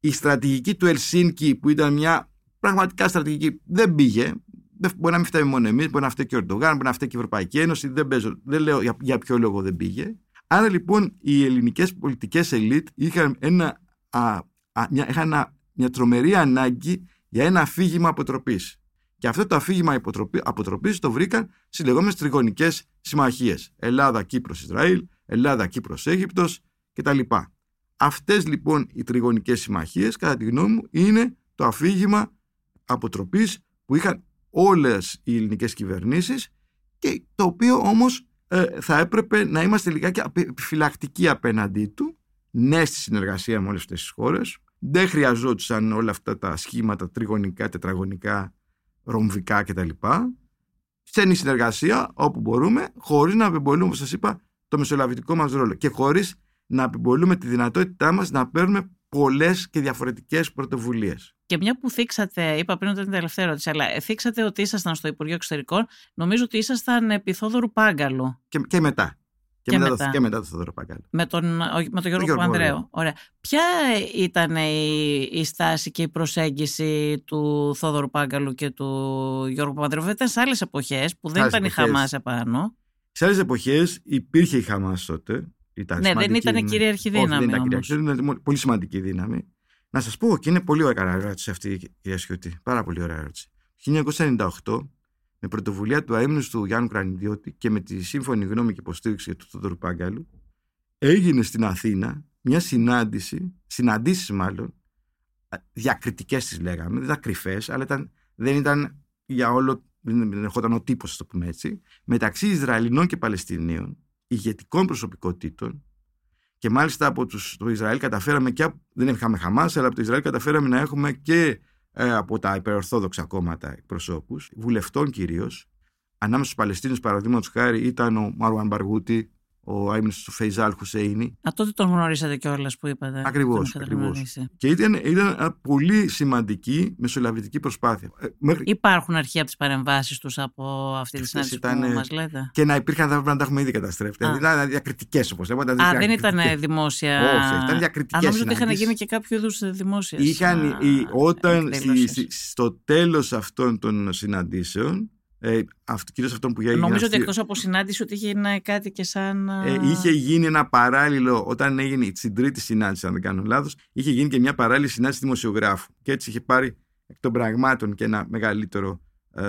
Η στρατηγική του Ελσίνκη που ήταν μια πραγματικά στρατηγική δεν πήγε. Δεν, μπορεί να μην φταίει μόνο εμείς, μπορεί να φταίει και ο Ερντογάν, μπορεί να φταίει και η Ευρωπαϊκή Ένωση. Δεν, παίζω, δεν λέω για, για ποιο λόγο δεν πήγε. Άρα λοιπόν οι ελληνικές πολιτικές ελίτ είχαν, ένα, α, α, μια, είχαν μια τρομερή ανάγκη για ένα αφήγημα αποτροπής. Και αυτό το αφήγημα αποτροπή το βρήκαν στις λεγόμενες τριγωνικές συμμαχίες. Ελλάδα, Κύπρος, Ισραήλ, Ελλάδα, Κύπρος, Αίγυπτος κτλ. Αυτές λοιπόν οι τριγωνικές συμμαχίες, κατά τη γνώμη μου, είναι το αφήγημα αποτροπής που είχαν όλες οι ελληνικές κυβερνήσεις και το οποίο όμως ε, θα έπρεπε να είμαστε λιγάκι επιφυλακτικοί απέναντί του, ναι στη συνεργασία με όλες αυτές τις χώρες, δεν χρειαζόντουσαν όλα αυτά τα σχήματα τριγωνικά, τετραγωνικά, ρομβικά κτλ. Στενή συνεργασία όπου μπορούμε, χωρίς να απεμπολούμε, όπως σας είπα, το μεσολαβητικό μας ρόλο. Και χωρίς να απεμπολούμε τη δυνατότητά μας να παίρνουμε πολλές και διαφορετικές πρωτοβουλίες. Και μια που θίξατε, είπα πριν ότι ήταν την τελευταία ερώτηση, αλλά θίξατε ότι ήσασταν στο Υπουργείο Εξωτερικών, νομίζω ότι ήσασταν επί Θόδωρου Πάγκαλου. Και, και μετά. Και, και, μετά, μετά. Το, και μετά το Θόδωρο Πάγκαλου. Με τον, με τον Γιώργο Παπανδρέου. Ωραία. Ποια ήταν η, η στάση και η προσέγγιση του Θόδωρου Πάγκαλου και του Γιώργου Παπανδρέου; Ήταν σε άλλες εποχές που δεν ήταν εποχές. η Χαμάς επάνω. Σε άλλες εποχές υπήρχε η Χαμάς τότε. Ήταν ναι, δεν ήταν κυρίαρχη δύναμη. Όχι, δεν ήταν κυρίαρχη, ήταν πολύ σημαντική δύναμη. Να σας πω, και είναι πολύ ωραία ερώτηση αυτή, κυρία Σιωτή. Πάρα πολύ ωραία ερώτηση. Το 1998, με πρωτοβουλία του αίμνου του Γιάννου Κρανιδιώτη και με τη σύμφωνη γνώμη και υποστήριξη του Θοδωρού Πάγκαλου, έγινε στην Αθήνα μια συνάντηση, συναντήσεις μάλλον, διακριτικές τις λέγαμε, δεν ήταν κρυφές, αλλά ήταν, δεν ήταν για όλο, δεν ερχόταν ο τύπος, ας το πούμε έτσι, μεταξύ Ισραηλινών και Παλαιστινίων, ηγετικών προσωπικότητων και μάλιστα από τους, το Ισραήλ καταφέραμε και δεν είχαμε Χαμάς αλλά από το Ισραήλ καταφέραμε να έχουμε και ε, από τα υπερορθόδοξα κόμματα εκπροσώπους, βουλευτών κυρίως. Ανάμεσα στους Παλαιστίνους παραδείγματος χάρη ήταν ο Μαρουάν Μπαργούτη ο άμυνο του Φεϊζάλ Χουσέινι. Α, τότε τον γνωρίσατε κιόλας που είπατε. Ακριβώς. Και ήταν, ήταν μια πολύ σημαντική μεσολαβητική προσπάθεια. Ε, μέχρι... Υπάρχουν αρχεία από τις παρεμβάσεις τους από αυτή τη συνάντηση που μας λέτε; Και να υπήρχαν, θα πρέπει να τα έχουμε ήδη καταστρέφει. Δηλαδή ήταν διακριτικές όπως λέμε. Α, δεν ήταν δημόσια. Όχι, ήταν διακριτικές. Νομίζω ότι είχαν γίνει και κάποιο είδους δημόσια. Είχαν, όταν στο τέλος αυτών των συναντήσεων ε, αυτό, κυρίως αυτόν που έγινε. Νομίζω ότι εκτός από συνάντηση ότι είχε γίνει κάτι και σαν... Ε, είχε γίνει ένα παράλληλο, όταν έγινε στην τρίτη συνάντηση, αν δεν κάνω λάθος, είχε γίνει και μια παράλληλη συνάντηση δημοσιογράφου. Και έτσι είχε πάρει εκ των πραγμάτων και ένα μεγαλύτερο, ε,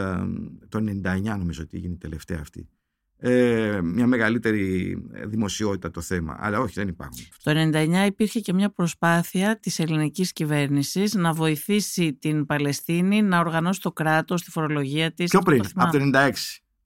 το 99 νομίζω ότι έγινε η τελευταία αυτή, ε, μια μεγαλύτερη δημοσιότητα το θέμα. Αλλά όχι, δεν υπάρχουν. Το 1999 υπήρχε και μια προσπάθεια της ελληνικής κυβέρνησης να βοηθήσει την Παλαιστίνη να οργανώσει το κράτος, τη φορολογία της. Πιο πριν, από το 1996.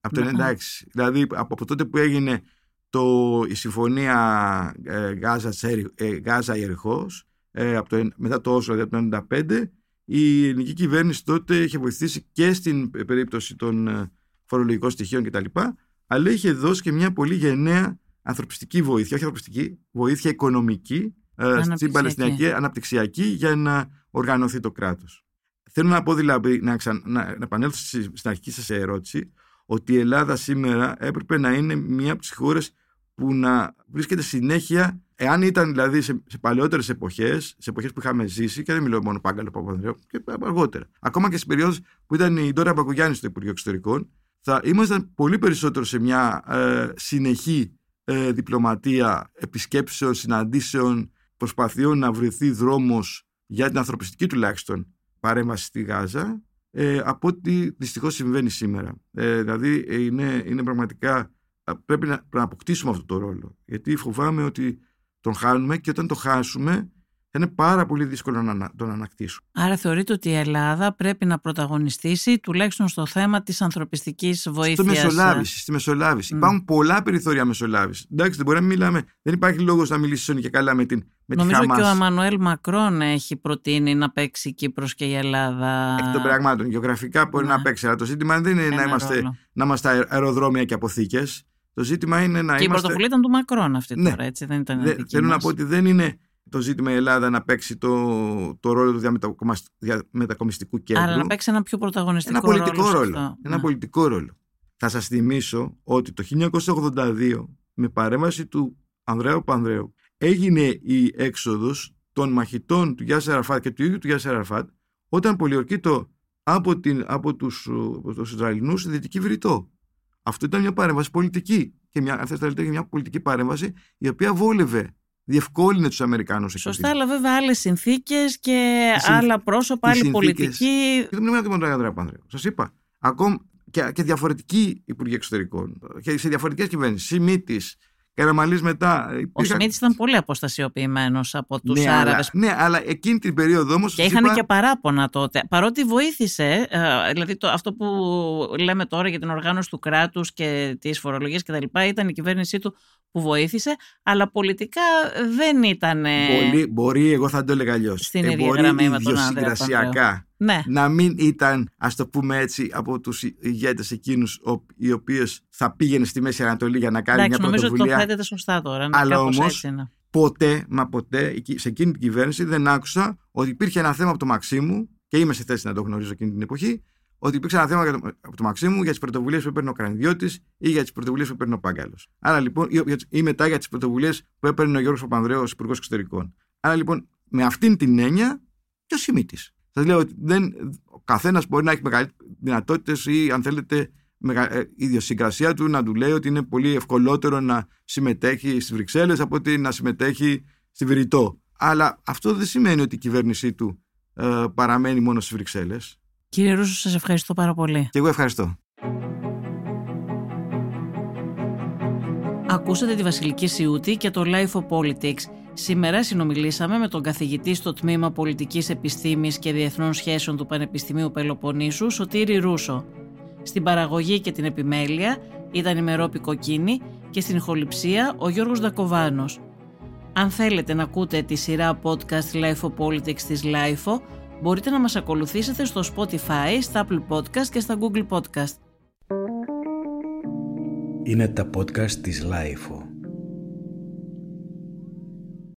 Από το 96. Δηλαδή από τότε που έγινε το, η συμφωνία ε, Γάζας, ε, Γάζα Ιερχός, ε, από το, μετά το Όσλο, δηλαδή το 1995, η ελληνική κυβέρνηση τότε είχε βοηθήσει και στην περίπτωση των ε, φορολογικών στοιχείων κτλ αλλά είχε δώσει και μια πολύ γενναία ανθρωπιστική βοήθεια, όχι ανθρωπιστική, βοήθεια οικονομική ε, στην Παλαιστινιακή αναπτυξιακή για να οργανωθεί το κράτος. Θέλω να πω δηλαδή, να, να, να επανέλθω στην αρχική σας ερώτηση, ότι η Ελλάδα σήμερα έπρεπε να είναι μία από τις χώρες που να βρίσκεται συνέχεια, εάν ήταν δηλαδή σε, σε παλαιότερες εποχές, σε εποχές που είχαμε ζήσει, και δεν μιλώ μόνο Πάγκαλο Παπανδρέου, και αργότερα. Ακόμα και στις περιόδους που ήταν η Ντόρα Μπακογιάννη στο Υπουργείο Εξωτερικών, θα ήμασταν πολύ περισσότερο σε μια ε, συνεχή ε, διπλωματία επισκέψεων, συναντήσεων, προσπαθειών να βρεθεί δρόμος για την ανθρωπιστική τουλάχιστον παρέμβαση στη Γάζα ε, από ό,τι δυστυχώς συμβαίνει σήμερα. Ε, δηλαδή είναι, είναι πραγματικά πρέπει να, να αποκτήσουμε αυτό το ρόλο γιατί φοβάμαι ότι τον χάνουμε και όταν το χάσουμε θα είναι πάρα πολύ δύσκολο να τον ανακτήσουν. Άρα θεωρείτε ότι η Ελλάδα πρέπει να πρωταγωνιστήσει τουλάχιστον στο θέμα της ανθρωπιστικής βοήθειας. Στο μεσολάβηση, στη μεσολάβηση. Mm. Υπάρχουν πολλά περιθώρια μεσολάβησης. Εντάξει, δεν μπορεί να μιλάμε, δεν υπάρχει λόγος να μιλήσει και καλά με την με Νομίζω τη και ο Αμανουέλ Μακρόν έχει προτείνει να παίξει η Κύπρος και η Ελλάδα. Εκ των πραγμάτων. Γεωγραφικά μπορεί ναι. να παίξει, αλλά το ζήτημα δεν είναι να είμαστε, να είμαστε αεροδρόμια και αποθήκες. Το ζήτημα είναι να και είμαστε... η πρωτοβουλία ήταν του Μακρόν αυτή ναι. τώρα, έτσι, δεν ήταν Δε, Θέλω να πω ότι δεν είναι το ζήτημα η Ελλάδα να παίξει το, το ρόλο του διαμετακομιστικού κέντρου. Αλλά να παίξει ένα πιο πρωταγωνιστικό ένα πολιτικό ρόλο. ρόλο. Ένα ναι. πολιτικό ρόλο. Θα σας θυμίσω ότι το 1982 με παρέμβαση του Ανδρέου Πανδρέου έγινε η έξοδος των μαχητών του Γιάννη Σαραφάτ και του ίδιου του Γιάννη Σαραφάτ όταν πολιορκείτο από, την, από τους, τους Ισραηλινούς στη Δυτική Βηρητό. Αυτό ήταν μια παρέμβαση πολιτική και μια, μια πολιτική παρέμβαση η οποία βόλευε διευκόλυνε τους Αμερικάνους. Σωστά, αλλά βέβαια άλλες συνθήκες και άλλα πρόσωπα, άλλη πολιτική. Και δεν μιλάω μόνο για τον Πανδρέου. Σας είπα. Ακόμα και, και διαφορετικοί υπουργοί εξωτερικών και σε διαφορετικές κυβερνήσεις. Σιμίτης, Καραμαλής μετά. Ο υπήρχαν- Σιμίτη ήταν πολύ αποστασιοποιημένος από τους ναι, Άραβες. αλλά, ναι, αλλά εκείνη την περίοδο όμως. Και είχαν και παράπονα τότε. Παρότι βοήθησε, ε, δηλαδή το, αυτό που λέμε τώρα για την οργάνωση του κράτους και τη φορολογία κτλ., ήταν η κυβέρνησή του που βοήθησε, αλλά πολιτικά δεν ήταν. Μπορεί, μπορεί, εγώ θα το έλεγα αλλιώς. Στην ίδια μπορεί γραμμή με τον Άντρεα ιδιοσυγκρασιακά Ναι, να μην ήταν, ας το πούμε έτσι, από τους ηγέτες εκείνους οι οποίες θα πήγαινε στη Μέση Ανατολή για να κάνει εντάξει, μια νομίζω ότι το πρωτοβουλία. θέτετε σωστά τώρα. Ναι, Αλλά κάπως όμως, έτσι είναι. Ποτέ, μα ποτέ, εκεί- σε εκείνη την κυβέρνηση δεν άκουσα ότι υπήρχε ένα θέμα από το Μαξίμου, και είμαι σε θέση να το γνωρίζω εκείνη την εποχή, ότι υπήρξε ένα θέμα για το- από το Μαξίμου για τις πρωτοβουλίες που έπαιρνε ο Κρανιδιώτη ή για τις πρωτοβουλίες που έπαιρνε ο Πάγκαλος. Άρα λοιπόν, ή, για τις- ή μετά για τις πρωτοβουλίες που έπαιρνε ο Γιώργος Παπανδρέο, Υπουργός Εξωτερικών. Άρα λοιπόν, με αυτήν την έννοια, ποιος σημείτη. Σας λέω ότι δεν, ο καθένας μπορεί να έχει μεγαλύτερε δυνατότητες ή, αν θέλετε, μεγα- ε, η ιδιοσυγκρασία του να του λέει ότι είναι πολύ ευκολότερο να συμμετέχει στις Βρυξέλλες από ότι να συμμετέχει στη Βηρητό. Αλλά αυτό δεν σημαίνει ότι η κυβέρνησή του ε, παραμένει μόνο στις Βρυξέλλες. Κύριε Ρούσο, σας ευχαριστώ πάρα πολύ. Και εγώ ευχαριστώ. Ακούσατε τη Βασιλική Σιούτη και το Life of Politics. Σήμερα συνομιλήσαμε με τον καθηγητή στο Τμήμα Πολιτικής Επιστήμης και Διεθνών Σχέσεων του Πανεπιστημίου Πελοποννήσου, Σωτήρη Ρούσο. Στην παραγωγή και την επιμέλεια ήταν η Μερόπη Κοκκίνη και στην ηχοληψία ο Γιώργος Δακοβάνος. Αν θέλετε να ακούτε τη σειρά podcast LiFO Politics της LiFO, μπορείτε να μας ακολουθήσετε στο Spotify, στα Apple Podcast και στα Google Podcast. Είναι τα podcast της LiFO.